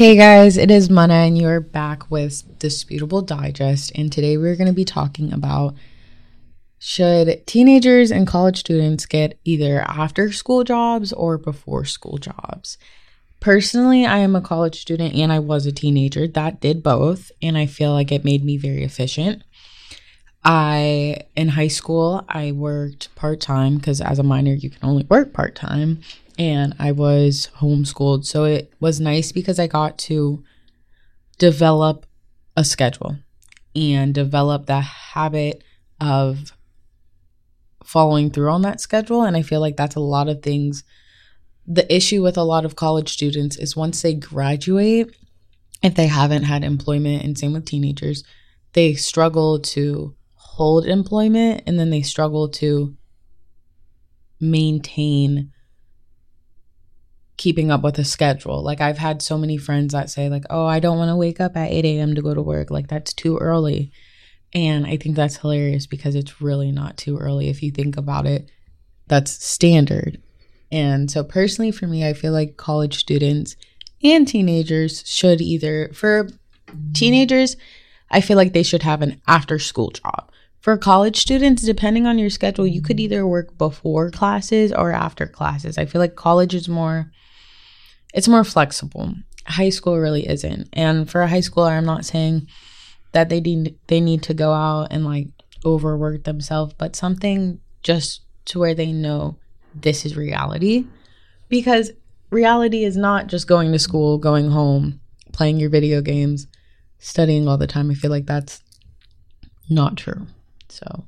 Hey guys, it is Mana, and you are back with Disputable Digest. And today we're going to be talking about should teenagers and college students get either after school jobs or before school jobs? Personally, I am a college student and I was a teenager that did both, and I feel like it made me very efficient. I, in high school, I worked part time because as a minor, you can only work part time and I was homeschooled. So it was nice because I got to develop a schedule and develop the habit of following through on that schedule. And I feel like that's a lot of things. The issue with a lot of college students is once they graduate, if they haven't had employment, and same with teenagers, they struggle to hold employment and then they struggle to maintain keeping up with a schedule. Like I've had so many friends that say like, "Oh, I don't want to wake up at 8 a.m. to go to work. Like that's too early." And I think that's hilarious because it's really not too early if you think about it. That's standard. And so personally for me, I feel like college students and teenagers should either for teenagers, I feel like they should have an after school job. For college students, depending on your schedule, you could either work before classes or after classes. I feel like college is more it's more flexible. High school really isn't. And for a high schooler, I'm not saying that they need they need to go out and like overwork themselves, but something just to where they know this is reality. Because reality is not just going to school, going home, playing your video games, studying all the time. I feel like that's not true. So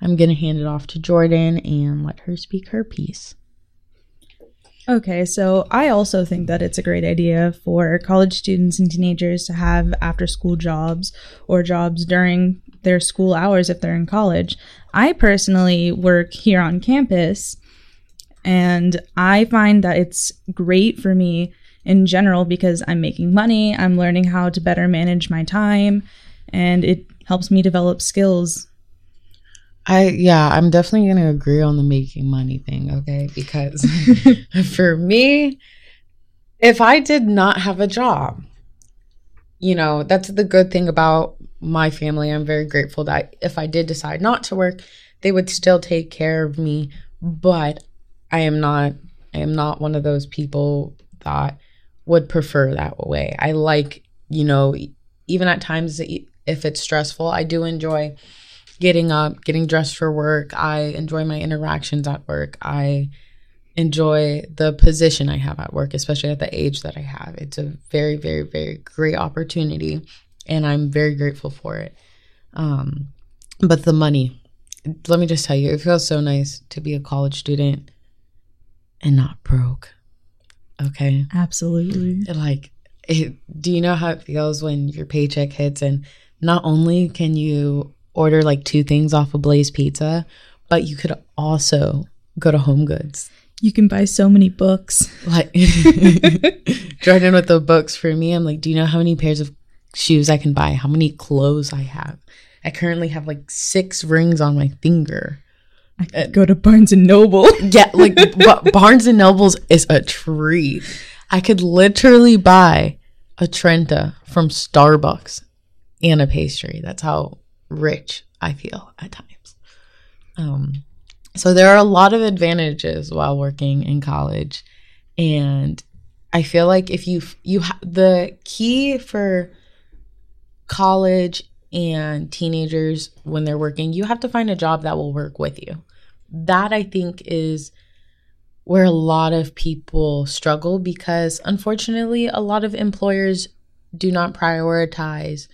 I'm going to hand it off to Jordan and let her speak her piece. Okay, so I also think that it's a great idea for college students and teenagers to have after school jobs or jobs during their school hours if they're in college. I personally work here on campus and I find that it's great for me in general because I'm making money, I'm learning how to better manage my time, and it helps me develop skills I yeah, I'm definitely going to agree on the making money thing, okay? Because for me, if I did not have a job, you know, that's the good thing about my family. I'm very grateful that if I did decide not to work, they would still take care of me, but I am not I am not one of those people that would prefer that way. I like, you know, even at times if it's stressful, I do enjoy getting up, getting dressed for work. I enjoy my interactions at work. I enjoy the position I have at work, especially at the age that I have. It's a very, very, very great opportunity, and I'm very grateful for it. Um, but the money, let me just tell you, it feels so nice to be a college student and not broke. Okay. Absolutely. Like, it, do you know how it feels when your paycheck hits and not only can you order like two things off of Blaze Pizza, but you could also go to Home Goods. You can buy so many books. Like Jordan with the books for me, I'm like, do you know how many pairs of shoes I can buy? How many clothes I have? I currently have like six rings on my finger. I could go to Barnes and Noble. yeah, like Barnes and Nobles is a treat. I could literally buy a Trenta from Starbucks and a pastry. That's how rich, I feel at times. Um, so there are a lot of advantages while working in college. And I feel like if you, you, ha- the key for college and teenagers when they're working, you have to find a job that will work with you. That I think is where a lot of people struggle because unfortunately, a lot of employers do not prioritize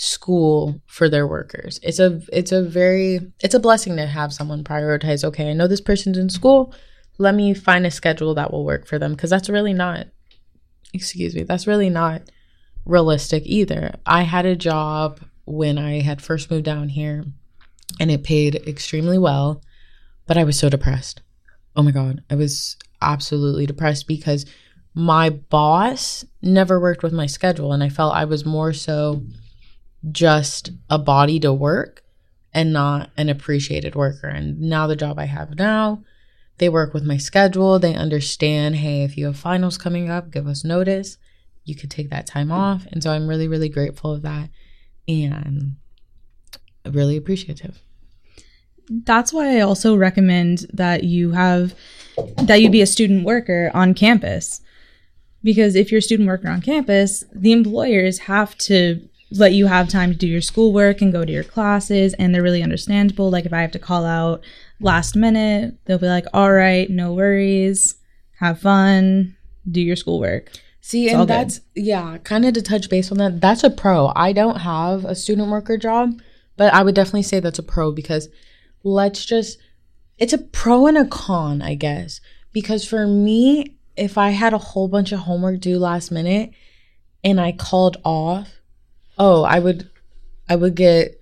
school for their workers. It's a it's a very it's a blessing to have someone prioritize, okay, I know this person's in school, let me find a schedule that will work for them because that's really not excuse me, that's really not realistic either. I had a job when I had first moved down here and it paid extremely well, but I was so depressed. Oh my god, I was absolutely depressed because my boss never worked with my schedule and I felt I was more so just a body to work and not an appreciated worker. And now the job I have now, they work with my schedule. They understand, hey, if you have finals coming up, give us notice. you could take that time off. And so I'm really, really grateful of that and really appreciative. That's why I also recommend that you have that you be a student worker on campus. Because if you're a student worker on campus, the employers have to let you have time to do your schoolwork and go to your classes and they're really understandable. Like if I have to call out last minute, they'll be like, "All right, no worries. Have fun. Do your schoolwork." See, It's and good. that's yeah, kind of to touch base on that. That's a pro. I don't have a student worker job, but I would definitely say that's a pro because let's just it's a pro and a con, I guess. Because for me, if I had a whole bunch of homework due last minute and I called off, oh, I would I would get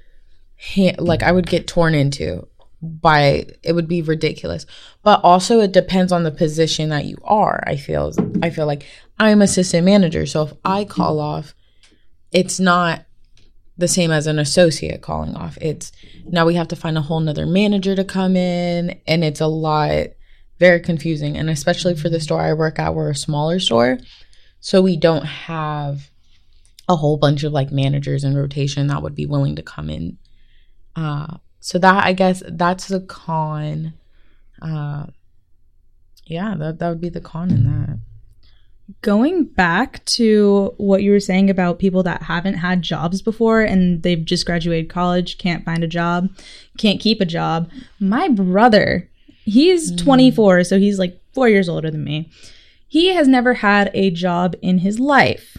like I would get torn into by it would be ridiculous. But also it depends on the position that you are. I feel I feel like I'm assistant manager, so if I call off, it's not the same as an associate calling off. It's now we have to find a whole nother manager to come in, and it's a lot very confusing. And especially for the store I work at, we're a smaller store, so we don't have a whole bunch of like managers in rotation that would be willing to come in. Uh, so that I guess that's the con. Uh, yeah, that that would be the con in that. Going back to what you were saying about people that haven't had jobs before and they've just graduated college, can't find a job, can't keep a job. My brother, he's 24, so he's like four years older than me. He has never had a job in his life.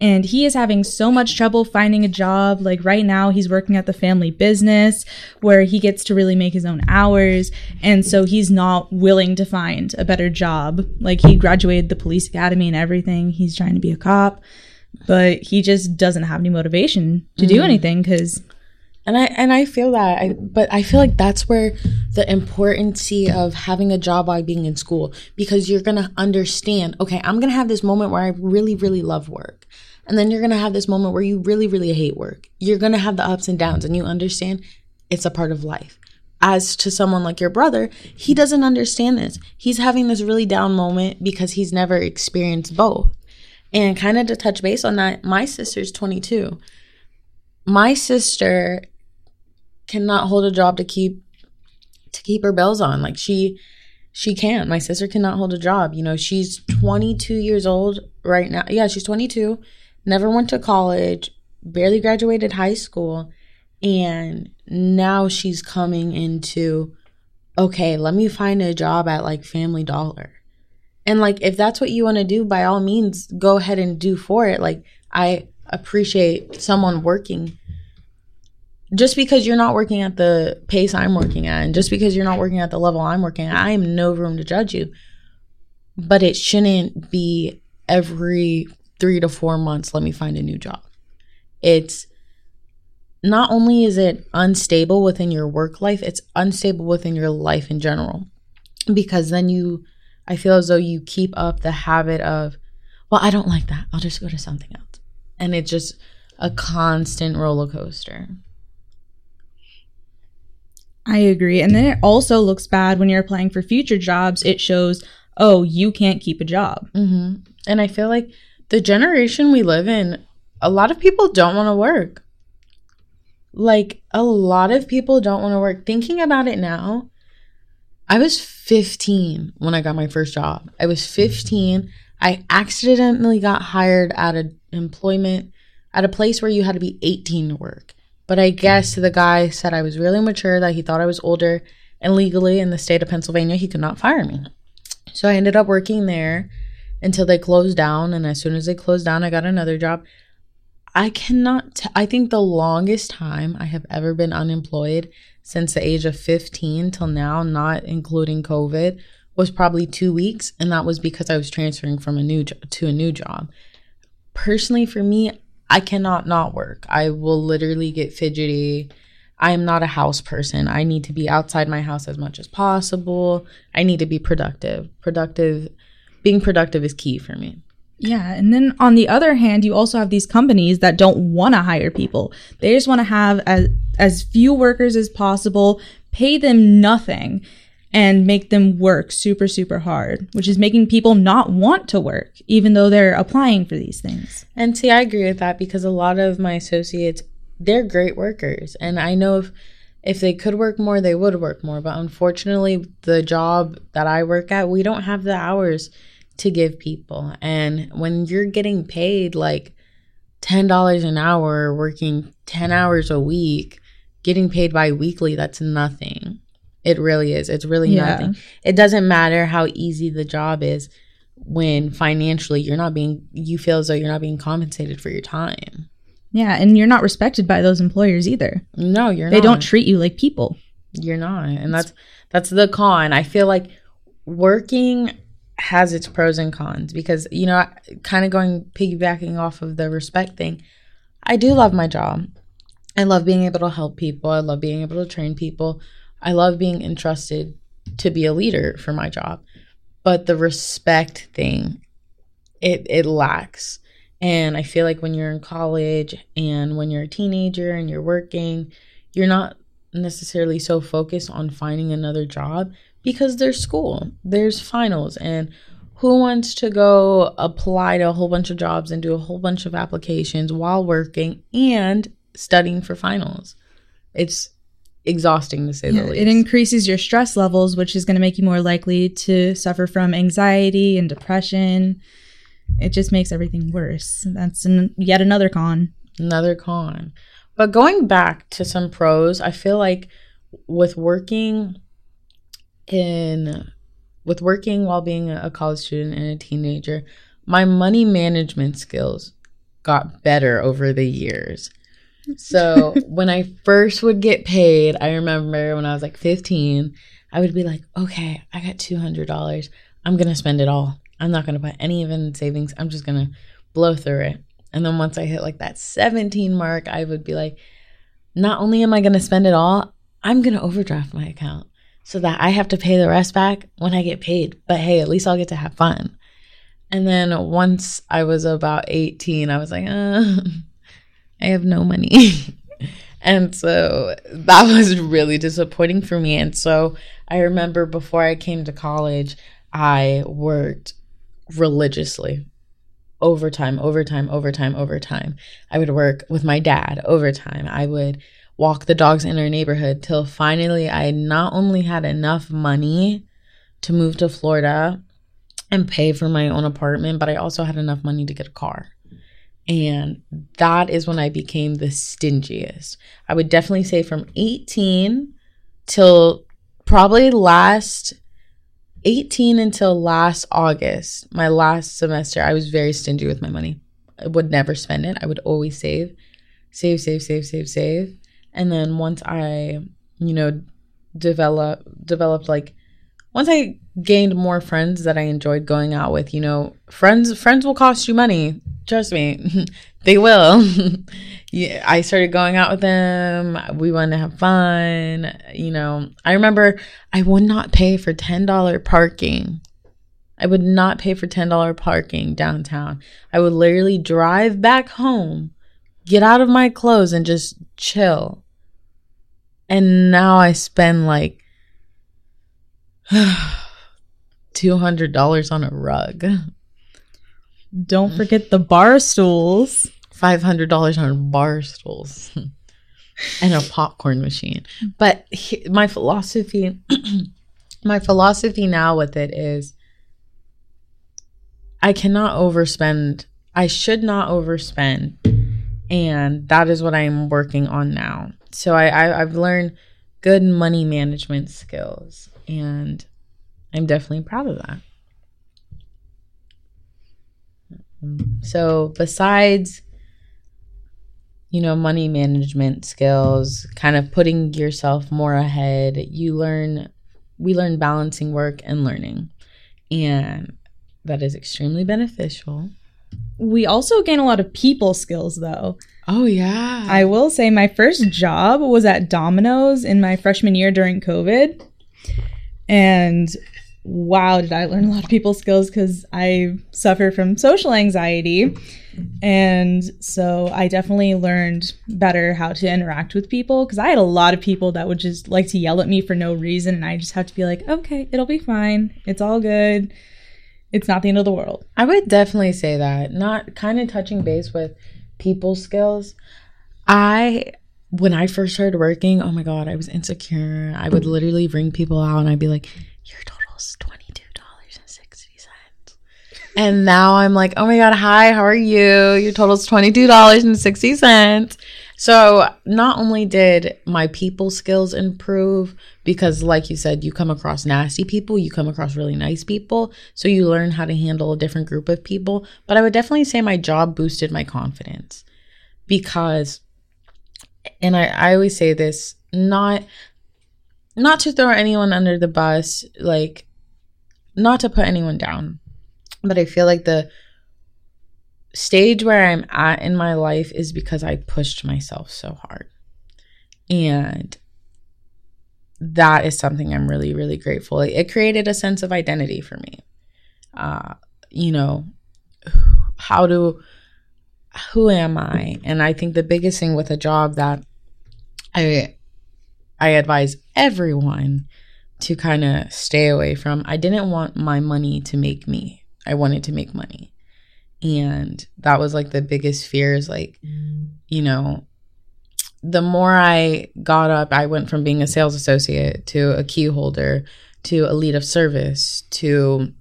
And he is having so much trouble finding a job. Like right now, he's working at the family business where he gets to really make his own hours. And so he's not willing to find a better job. Like he graduated the police academy and everything. He's trying to be a cop, but he just doesn't have any motivation to do mm-hmm. anything because And I and I feel that, I, but I feel like that's where the importance of having a job while being in school because you're gonna understand. Okay, I'm gonna have this moment where I really, really love work, and then you're gonna have this moment where you really, really hate work. You're gonna have the ups and downs, and you understand it's a part of life. As to someone like your brother, he doesn't understand this. He's having this really down moment because he's never experienced both. And kind of to touch base on that, my sister's 22 my sister cannot hold a job to keep to keep her bills on like she she can't my sister cannot hold a job you know she's 22 years old right now yeah she's 22 never went to college barely graduated high school and now she's coming into okay let me find a job at like family dollar. And like if that's what you want to do by all means go ahead and do for it. Like i appreciate someone working. Just because you're not working at the pace I'm working at, and just because you're not working at the level I'm working at, I am no room to judge you. But it shouldn't be every three to four months, let me find a new job. It's not only is it unstable within your work life, it's unstable within your life in general. Because then you, I feel as though you keep up the habit of, well, I don't like that. I'll just go to something else. And it's just a constant roller coaster. I agree. And then it also looks bad when you're applying for future jobs. It shows, oh, you can't keep a job. hmm And I feel like the generation we live in, a lot of people don't want to work. Like, a lot of people don't want to work. Thinking about it now, I was 15 when I got my first job. I was 15. I accidentally got hired at an employment at a place where you had to be 18 to work. But I guess the guy said I was really mature, that he thought I was older, and legally in the state of Pennsylvania, he could not fire me. So I ended up working there until they closed down. And as soon as they closed down, I got another job. I cannot, t- I think the longest time I have ever been unemployed since the age of 15 till now, not including COVID, was probably two weeks. And that was because I was transferring from a new job to a new job. Personally, for me, I cannot not work. I will literally get fidgety. I am not a house person. I need to be outside my house as much as possible. I need to be productive. Productive, being productive is key for me. Yeah. And then on the other hand, you also have these companies that don't want to hire people. They just want to have as, as few workers as possible, pay them nothing. and make them work super, super hard, which is making people not want to work, even though they're applying for these things. And see, I agree with that because a lot of my associates, they're great workers. And I know if if they could work more, they would work more. But unfortunately, the job that I work at, we don't have the hours to give people. And when you're getting paid like $10 an hour, working 10 hours a week, getting paid bi weekly, that's nothing. It really is. It's really Yeah. nothing. It doesn't matter how easy the job is when financially you're not being, you feel as though you're not being compensated for your time. Yeah, and you're not respected by those employers either. No, you're not They not. don't treat you like people. You're not. And that's that's the con. I feel like working has its pros and cons because you know, kind of going piggybacking off of the respect thing. I do love my job. I love being able to help people. I love being able to train people. I love being entrusted to be a leader for my job. But the respect thing it it lacks. And I feel like when you're in college and when you're a teenager and you're working, you're not necessarily so focused on finding another job because there's school, there's finals, and who wants to go apply to a whole bunch of jobs and do a whole bunch of applications while working and studying for finals? It's exhausting to say Yeah, the least. it increases your stress levels, which is going to make you more likely to suffer from anxiety and depression. It just makes everything worse. That's an, yet another con. another con. But going back to some pros, I feel like with working in with working while being a college student and a teenager, my money management skills got better over the years. So when I first would get paid, I remember when I was like 15, I would be like, okay, I got $200. I'm going to spend it all. I'm not going to put any of it in savings. I'm just going to blow through it. And then once I hit like that 17 mark, I would be like, not only am I going to spend it all, I'm going to overdraft my account so that I have to pay the rest back when I get paid. But hey, at least I'll get to have fun. And then once I was about 18, I was like, uh, I have no money. and so that was really disappointing for me. And so I remember before I came to college, I worked religiously overtime, overtime, overtime, overtime. I would work with my dad overtime. I would walk the dogs in our neighborhood till finally I not only had enough money to move to Florida and pay for my own apartment, but I also had enough money to get a car. And that is when I became the stingiest. I would definitely say from 18 till probably last 18 until last August, my last semester, I was very stingy with my money. I would never spend it. I would always save, save, save, save, save, save. And then once I, you know, develop developed like once I gained more friends that I enjoyed going out with, you know, friends friends will cost you money. Trust me, they will. yeah, I started going out with them. We wanted to have fun. You know, I remember I would not pay for ten dollar parking. I would not pay for ten dollar parking downtown. I would literally drive back home, get out of my clothes, and just chill. And now I spend like two hundred dollars on a rug, Don't forget the bar stools. five hundred dollars on bar stools, and a popcorn machine. But he, my philosophy, my philosophy now with it is, I cannot overspend. I should not overspend, and that is what I am working on now. So I, I I've learned good money management skills, and I'm definitely proud of that. So besides you know money management skills, kind of putting yourself more ahead, you learn we learn balancing work and learning. And that is extremely beneficial. We also gain a lot of people skills, though. Oh yeah. I will say my first job was at Domino's in my freshman year during COVID. And wow, did I learn a lot of people skills because I suffer from social anxiety. And so I definitely learned better how to interact with people because I had a lot of people that would just like to yell at me for no reason. And I just have to be like, okay, it'll be fine. It's all good. It's not the end of the world. I would definitely say that. Not kind of touching base with people skills. I when I first started working, oh my god, I was insecure. I would literally ring people out and I'd be like, "Your total's twenty two dollars and sixty cents," and now I'm like, "Oh my god, hi, how are you? Your total's twenty two dollars and sixty cents." So not only did my people skills improve because, like you said, you come across nasty people, you come across really nice people, so you learn how to handle a different group of people. But I would definitely say my job boosted my confidence because and I, I always say this not not to throw anyone under the bus like not to put anyone down but i feel like the stage where i'm at in my life is because i pushed myself so hard and that is something i'm really really grateful it created a sense of identity for me uh you know how to who am I? And I think the biggest thing with a job that I I advise everyone to kind of stay away from. I didn't want my money to make me. I wanted to make money. And that was like the biggest fear is like, mm. you know, the more I got up, I went from being a sales associate to a key holder to a lead of service to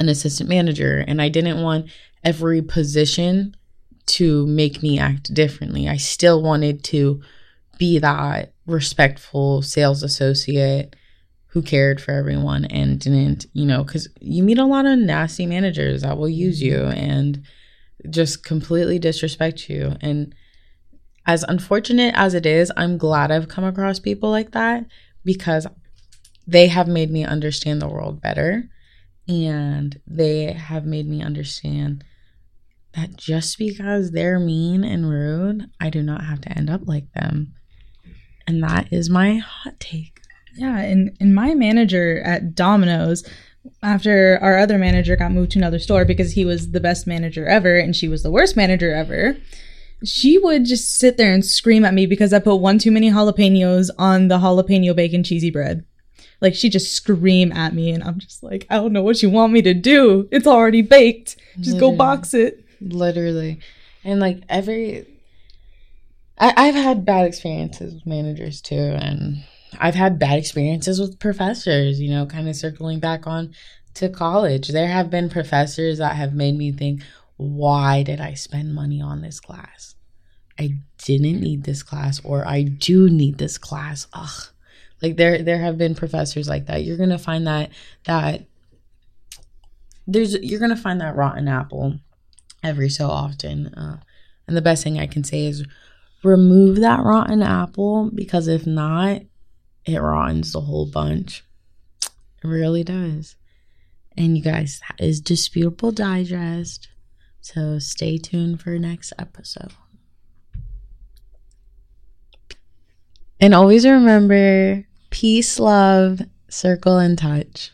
an assistant manager. And I didn't want every position to make me act differently. I still wanted to be that respectful sales associate who cared for everyone and didn't, you know, because you meet a lot of nasty managers that will use you and just completely disrespect you. And as unfortunate as it is, I'm glad I've come across people like that because they have made me understand the world better and they have made me understand that just because they're mean and rude, I do not have to end up like them. And that is my hot take. Yeah, and, and my manager at Domino's, after our other manager got moved to another store because he was the best manager ever and she was the worst manager ever, she would just sit there and scream at me because I put one too many jalapenos on the jalapeno bacon cheesy bread. Like she just scream at me and I'm just like, I don't know what you want me to do. It's already baked. Just Literally. go box it. Literally. And like every I, I've had bad experiences with managers too, and I've had bad experiences with professors, you know, kind of circling back on to college. There have been professors that have made me think, why did I spend money on this class? I didn't need this class, or I do need this class. Ugh. Like there there have been professors like that. You're gonna find that that there's you're gonna find that rotten apple every so often. Uh, and the best thing I can say is remove that rotten apple because if not, it rottens the whole bunch. It really does. And you guys, that is Disputable Digest. So stay tuned for next episode. And always remember peace, love, circle, and touch.